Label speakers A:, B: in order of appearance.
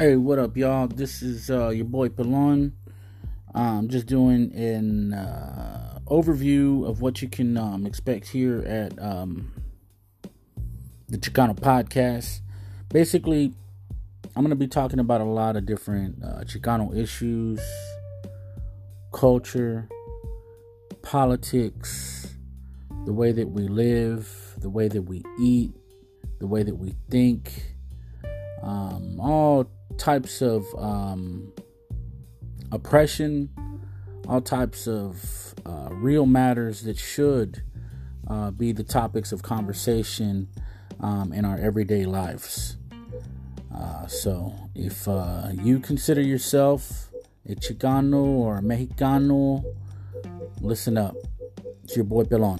A: Hey, what up, y'all? This is uh, your boy Pelon. I'm just doing an uh, overview of what you can um, expect here at um, the Chicano podcast. Basically, I'm going to be talking about a lot of different uh, Chicano issues, culture, politics, the way that we live, the way that we eat, the way that we think, um, all types of um, oppression, all types of uh, real matters that should uh, be the topics of conversation um, in our everyday lives. Uh, so, if uh, you consider yourself a Chicano or a Mexicano, listen up. It's your boy Pelon.